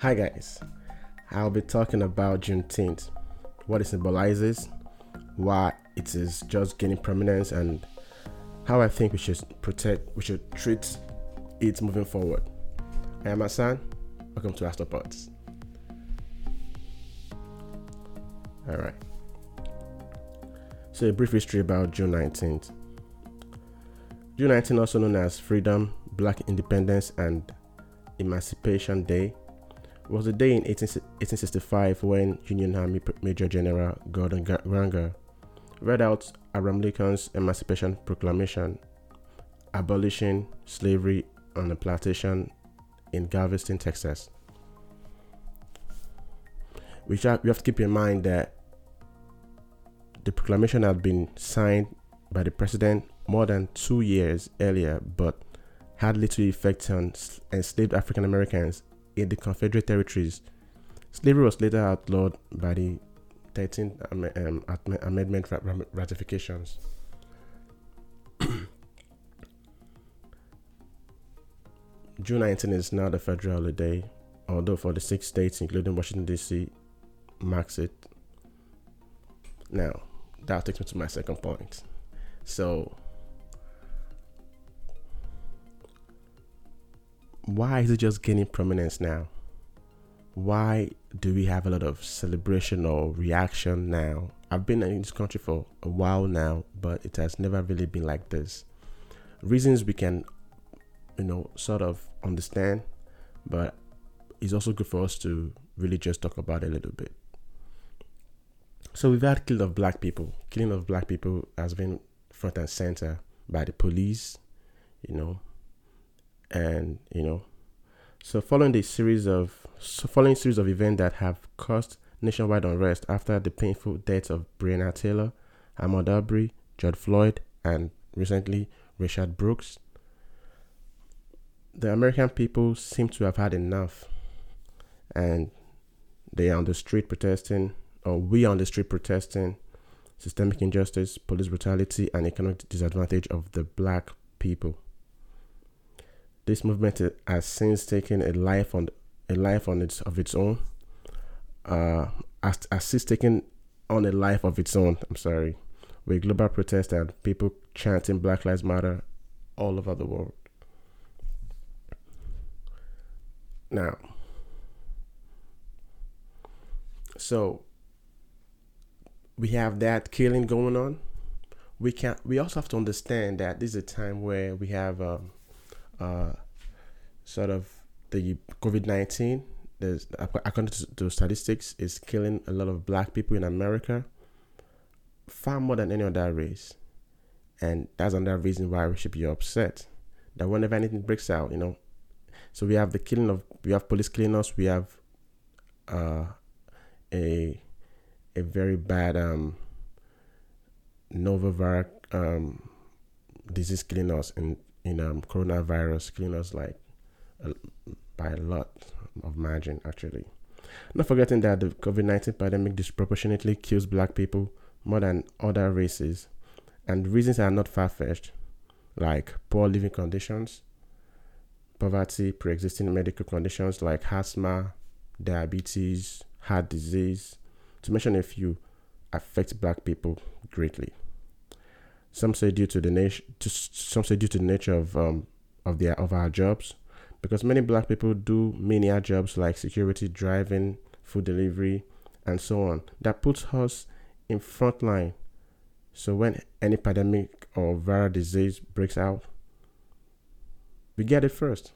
Hi guys, I'll be talking about Juneteenth, what it symbolizes, why it is just gaining prominence, and how I think we should protect, we should treat it moving forward. I am Asan. Welcome to Astropods. All right. So a brief history about June 19th. June 19th, also known as Freedom, Black Independence, and Emancipation Day, was the day in 18, 1865 when Union Army Major General Gordon Granger read out Abraham Lincoln's Emancipation Proclamation, abolishing slavery on a plantation in Galveston, Texas. Which We have to keep in mind that the proclamation had been signed by the president more than two years earlier, but had little effect on enslaved African Americans in the Confederate territories. Slavery was later outlawed by the 13th um, Amendment ratifications. June 19 is now the federal holiday, although for the six states, including Washington, D.C., marks it. Now, that takes me to my second point. So, why is it just gaining prominence now? Why do we have a lot of celebration or reaction now? I've been in this country for a while now, but it has never really been like this. Reasons we can, you know, sort of understand, but it's also good for us to really just talk about a little bit. So we've had killing of black people. Killing of black people has been front and center by the police, you know, and you know so following the series of so following series of events that have caused nationwide unrest after the painful deaths of Breonna Taylor, Ahmaud Arbery, George Floyd, and recently Rayshard Brooks, the American people seem to have had enough, and they are on the street protesting, or we are on the street protesting systemic injustice, police brutality, and economic disadvantage of the black people. This movement has since taken a life on a life on its of its own. Uh, has, has since taken on a life of its own. I'm sorry, with global protests and people chanting Black Lives Matter all over the world. Now, so we have that killing going on. We can. We also have to understand that this is a time where we have. Um, uh, sort of the COVID nineteen. There's according to, to statistics, is killing a lot of black people in America, far more than any other race, and that's another reason why we should be upset. That whenever anything breaks out, you know, so we have the killing of we have police killing us. We have uh, a a very bad um, novel um, disease killing us in in um, coronavirus killing us like by a lot of margin actually. Not forgetting that the COVID 19 pandemic disproportionately kills black people more than other races, and reasons are not far fetched, like poor living conditions, poverty, pre existing medical conditions like asthma, diabetes, heart disease, to mention a few, affect black people greatly. Some say due to the nature, some say due to the nature of um, of their of our jobs, because many black people do menial jobs like security, driving, food delivery, and so on. That puts us in front line. So when any pandemic or viral disease breaks out, we get it first.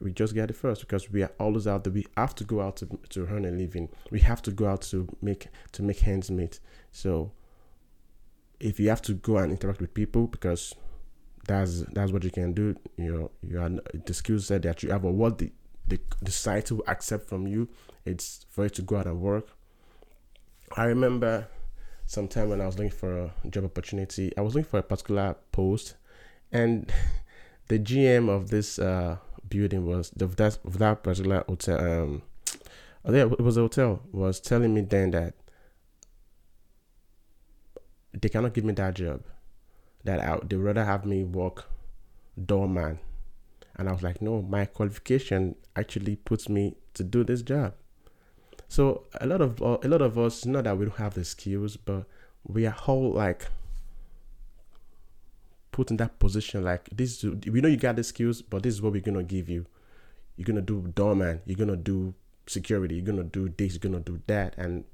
We just get it first because we are always out there. We have to go out to, to earn a living. We have to go out to make to make ends meet. So if you have to go and interact with people because that's that's what you can do you know you are the skill set that you have or what the the, the society will accept from you it's for you to go out and work. I remember sometime when i was looking for a job opportunity i was looking for a particular post and the gm of this uh, building was the that, that particular hotel um it was a hotel was telling me then that they cannot give me that job. That I, they rather have me work doorman. And I was like, no, my qualification actually puts me to do this job. So a lot of uh, a lot of us, not that we don't have the skills, but we are all like put in that position. Like this, we know you got the skills, but this is what we're gonna give you. You're gonna do doorman. You're gonna do security. You're gonna do this. You're gonna do that. And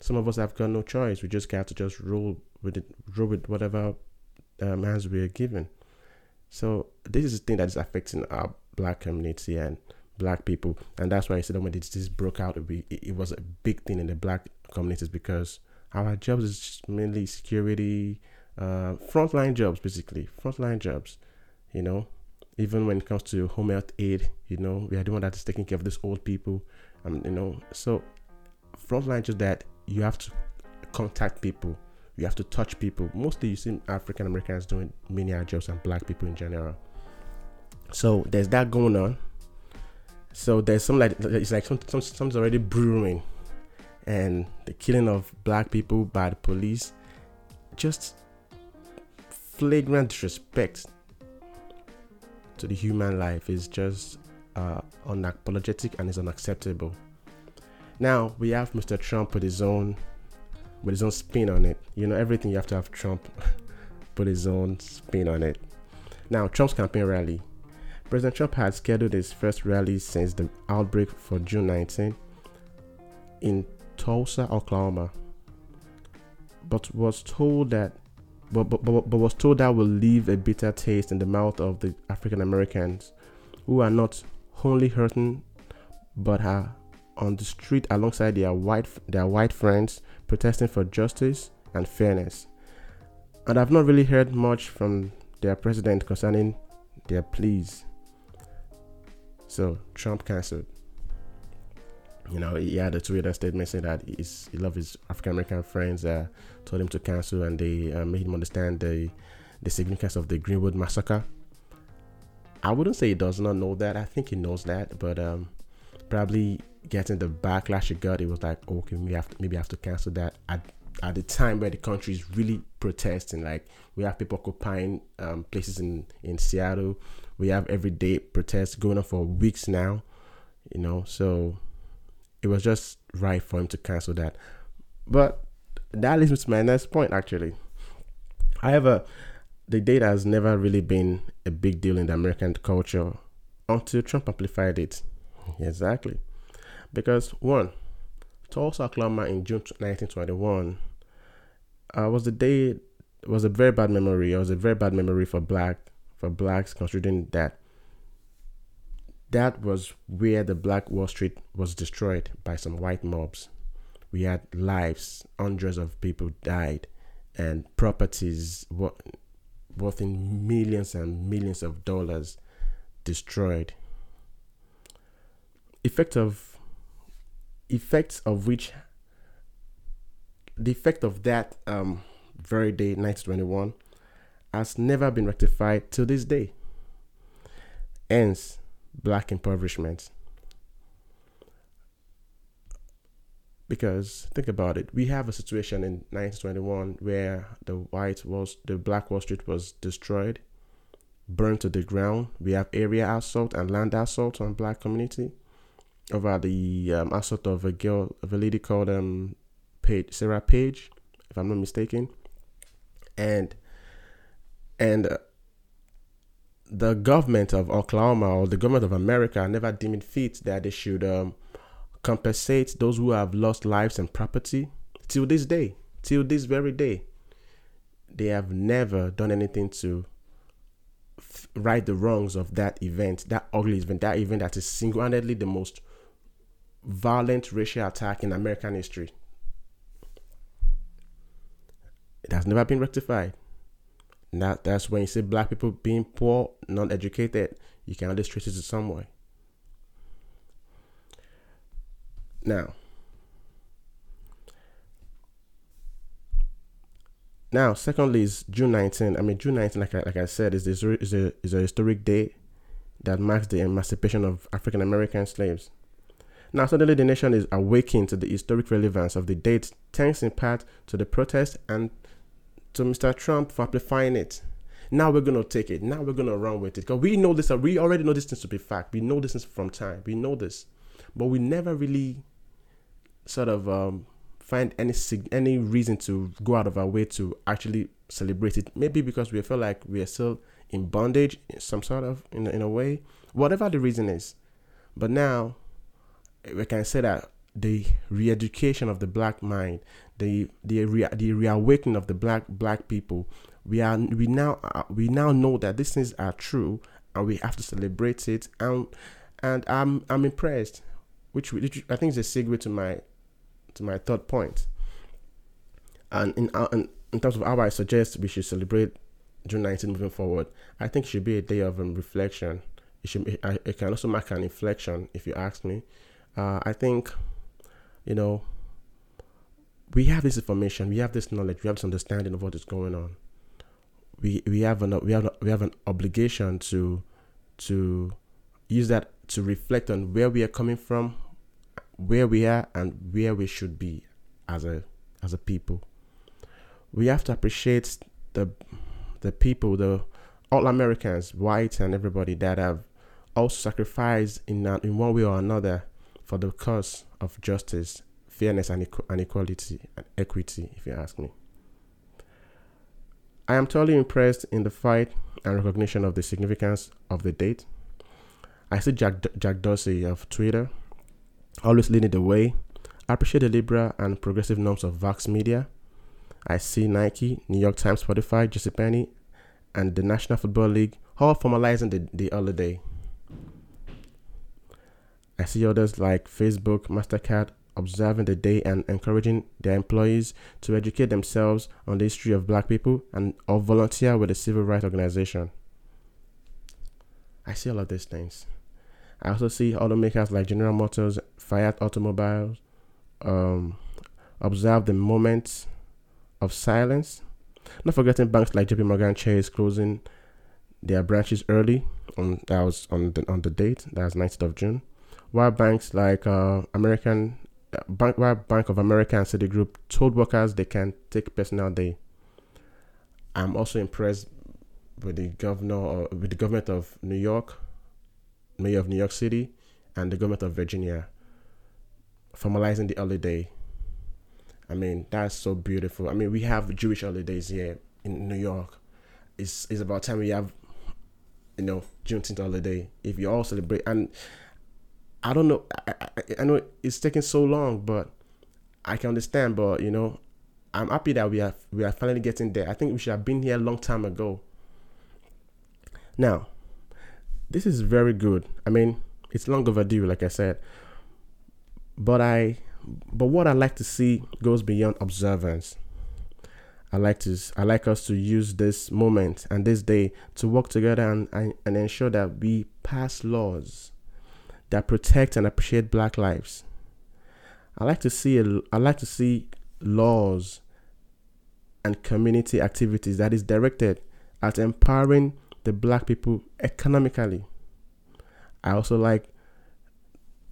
some of us have got no choice. We just got to just roll with it, with whatever um, hands we are given. So this is the thing that is affecting our black community and black people, and that's why I said when this, this broke out, it, it was a big thing in the black communities because our jobs is mainly security, uh, frontline jobs, basically. Frontline jobs. You know, even when it comes to home health aid, you know, we are the one that is taking care of these old people, and you know, so frontline jobs that you have to contact people you have to touch people. Mostly, you see African Americans doing menial jobs and black people in general. So there's that going on. So there's some like it's like some, some something's already brewing, and the killing of black people by the police, just flagrant disrespect to the human life is just uh, unapologetic and is unacceptable. Now we have Mr. Trump with his own with his own spin on it. You know, everything you have to have Trump put his own spin on it. Now, Trump's campaign rally. President Trump had scheduled his first rally since the outbreak for June 19 in Tulsa, Oklahoma, but was told that but, but, but, but was told that will leave a bitter taste in the mouth of the African Americans who are not only hurting but are on the street alongside their white their white friends protesting for justice and fairness. And I've not really heard much from their president concerning their pleas. So Trump cancelled. You know, he had a Twitter statement saying that he's, he loves his African American friends. Uh, told him to cancel, and they uh, made him understand the the significance of the Greenwood massacre. I wouldn't say he does not know that. I think he knows that, but um, probably getting the backlash he got, it was like, okay, maybe I have to, maybe I have to cancel that. At, at the time where the country is really protesting, like we have people occupying um, places in, in Seattle, we have everyday protests going on for weeks now, you know, so it was just right for him to cancel that. But that leads me to my next point, actually. However, the data has never really been a big deal in the American culture until Trump amplified it. Exactly. Because one, Tulsa, Oklahoma in June 1921 uh, was the day was a very bad memory. It was a very bad memory for black for blacks, considering that that was where the Black Wall Street was destroyed by some white mobs. We had lives, hundreds of people died, and properties worth in millions and millions of dollars destroyed effect of effects of which the effect of that um, very day 1921 has never been rectified to this day. Hence black impoverishment. Because think about it we have a situation in 1921 where the white was the black wall street was destroyed burned to the ground. We have area assault and land assault on black community over the um, assault of a girl, of a lady called um, Page, Sarah Page, if I'm not mistaken, and and uh, the government of Oklahoma or the government of America never deemed it fit that they should um, compensate those who have lost lives and property till this day, till this very day. They have never done anything to right the wrongs of that event, that ugly event, that event that is single handedly the most violent racial attack in American history. It has never been rectified. Now that's when you see black people being poor, non educated, you can only trace it to some way. Now, now, secondly, is June 19. I mean, June 19, like I, like I said, is, is, is, a, is a historic day that marks the emancipation of African American slaves. Now, suddenly the nation is awakened to the historic relevance of the date, thanks in part to the protest and to Mr. Trump for amplifying it. Now we're gonna take it. Now we're gonna run with it because we know this. We already know this things to be fact. We know this is from time. We know this, but we never really sort of um, find any any reason to go out of our way to actually celebrate it. Maybe because we feel like we are still in bondage, in some sort of in in a way, whatever the reason is. But now we can say that the re-education of the black mind, the the re- the reawakening of the black black people, we are we now uh, we now know that these things are true, and we have to celebrate it. And and I'm I'm impressed, which, which I think is a segue to my to my third point. And in uh, in, in terms of how I suggest we should celebrate June 19 moving forward, I think it should be a day of um, reflection. It should it can also mark an inflection, if you ask me. Uh, I think you know, we have this information, we have this knowledge, we have this understanding of what is going on. We we have an we have we have an obligation to to use that to reflect on where we are coming from, where we are, and where we should be as a as a people. We have to appreciate the the people, the all Americans, white and everybody that have also sacrificed in in one way or another for the cause of justice, fairness, and, equ- and equality and equity, if you ask me. I am totally impressed in the fight and recognition of the significance of the date. I see Jack, Jack Dorsey of Twitter always leading the way. I appreciate the liberal and progressive norms of Vox Media. I see Nike, New York Times, Spotify, JCPenney, and the National Football League all formalizing the, the holiday. I see others like Facebook, MasterCard observing the day and encouraging their employees to educate themselves on the history of black people and or volunteer with a civil rights organization. I see all of these things. I also see automakers like General Motors, Fiat Automobiles, um, observe the moments of silence. Not forgetting banks like JP Morgan Chase closing their branches early on that was on the on the date that was 19th of June while banks like uh, American uh, Bank, while Bank of America and Citigroup told workers they can take personal day. I'm also impressed with the governor or with the government of New York, mayor of New York City, and the government of Virginia formalizing the holiday. I mean, that's so beautiful. I mean, we have Jewish holidays here in New York. It's it's about time we have, you know, Juneteenth holiday. If you all celebrate, and I don't know. I, I, I know it's taking so long, but I can understand. But you know, I'm happy that we are we are finally getting there. I think we should have been here a long time ago. Now, this is very good. I mean, it's long overdue, like I said. But I, but what I like to see goes beyond observance. I like to I like us to use this moment and this day to work together and, and, and ensure that we pass laws that protect and appreciate black lives. I like to see a, I like to see laws and community activities that is directed at empowering the black people economically. I also like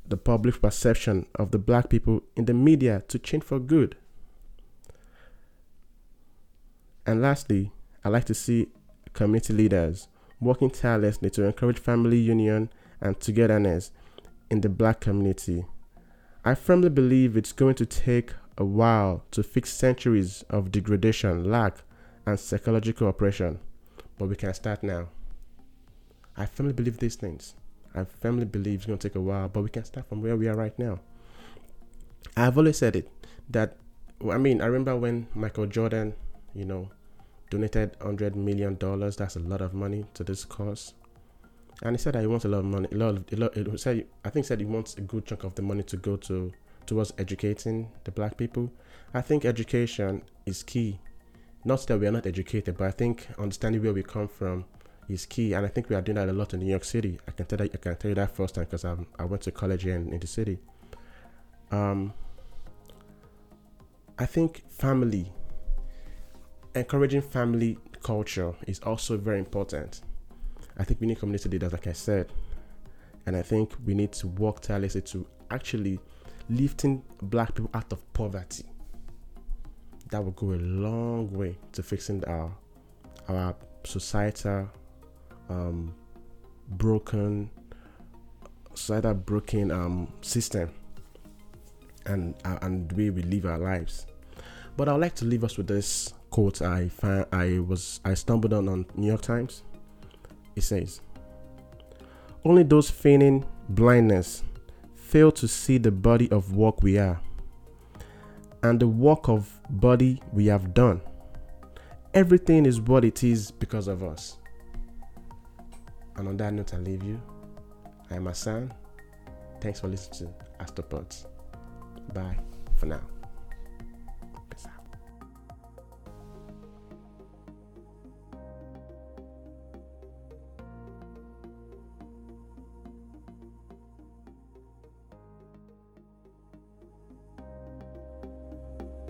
the public perception of the black people in the media to change for good. And lastly, I like to see community leaders working tirelessly to encourage family union and togetherness in the black community. I firmly believe it's going to take a while to fix centuries of degradation, lack, and psychological oppression, but we can start now. I firmly believe these things. I firmly believe it's going to take a while, but we can start from where we are right now. I've always said it that I mean, I remember when Michael Jordan, you know, donated hundred million dollars. That's a lot of money to this cause and he said that he wants a lot of money. A lot of, a lot. It said, I think said he wants a good chunk of the money to go to towards educating the black people. I think education is key. Not that we are not educated, but I think understanding where we come from is key. And I think we are doing that a lot in New York City. I can tell that I can tell you that first time because I I went to college here in, in the city. Um, I think family, encouraging family culture is also very important I think we need community leaders, like I said. And I think we need to work tirelessly to actually lifting black people out of poverty. That will go a long way to fixing our our societal um, broken societal broken um, system and uh, and the way we live our lives. But I'd like to leave us with this quote I found I was I stumbled on on New York Times. It says, "Only those feigning blindness fail to see the body of work we are, and the work of body we have done. Everything is what it is because of us." And on that note, I leave you. I am Hassan. Thanks for listening to Astropods. Bye for now.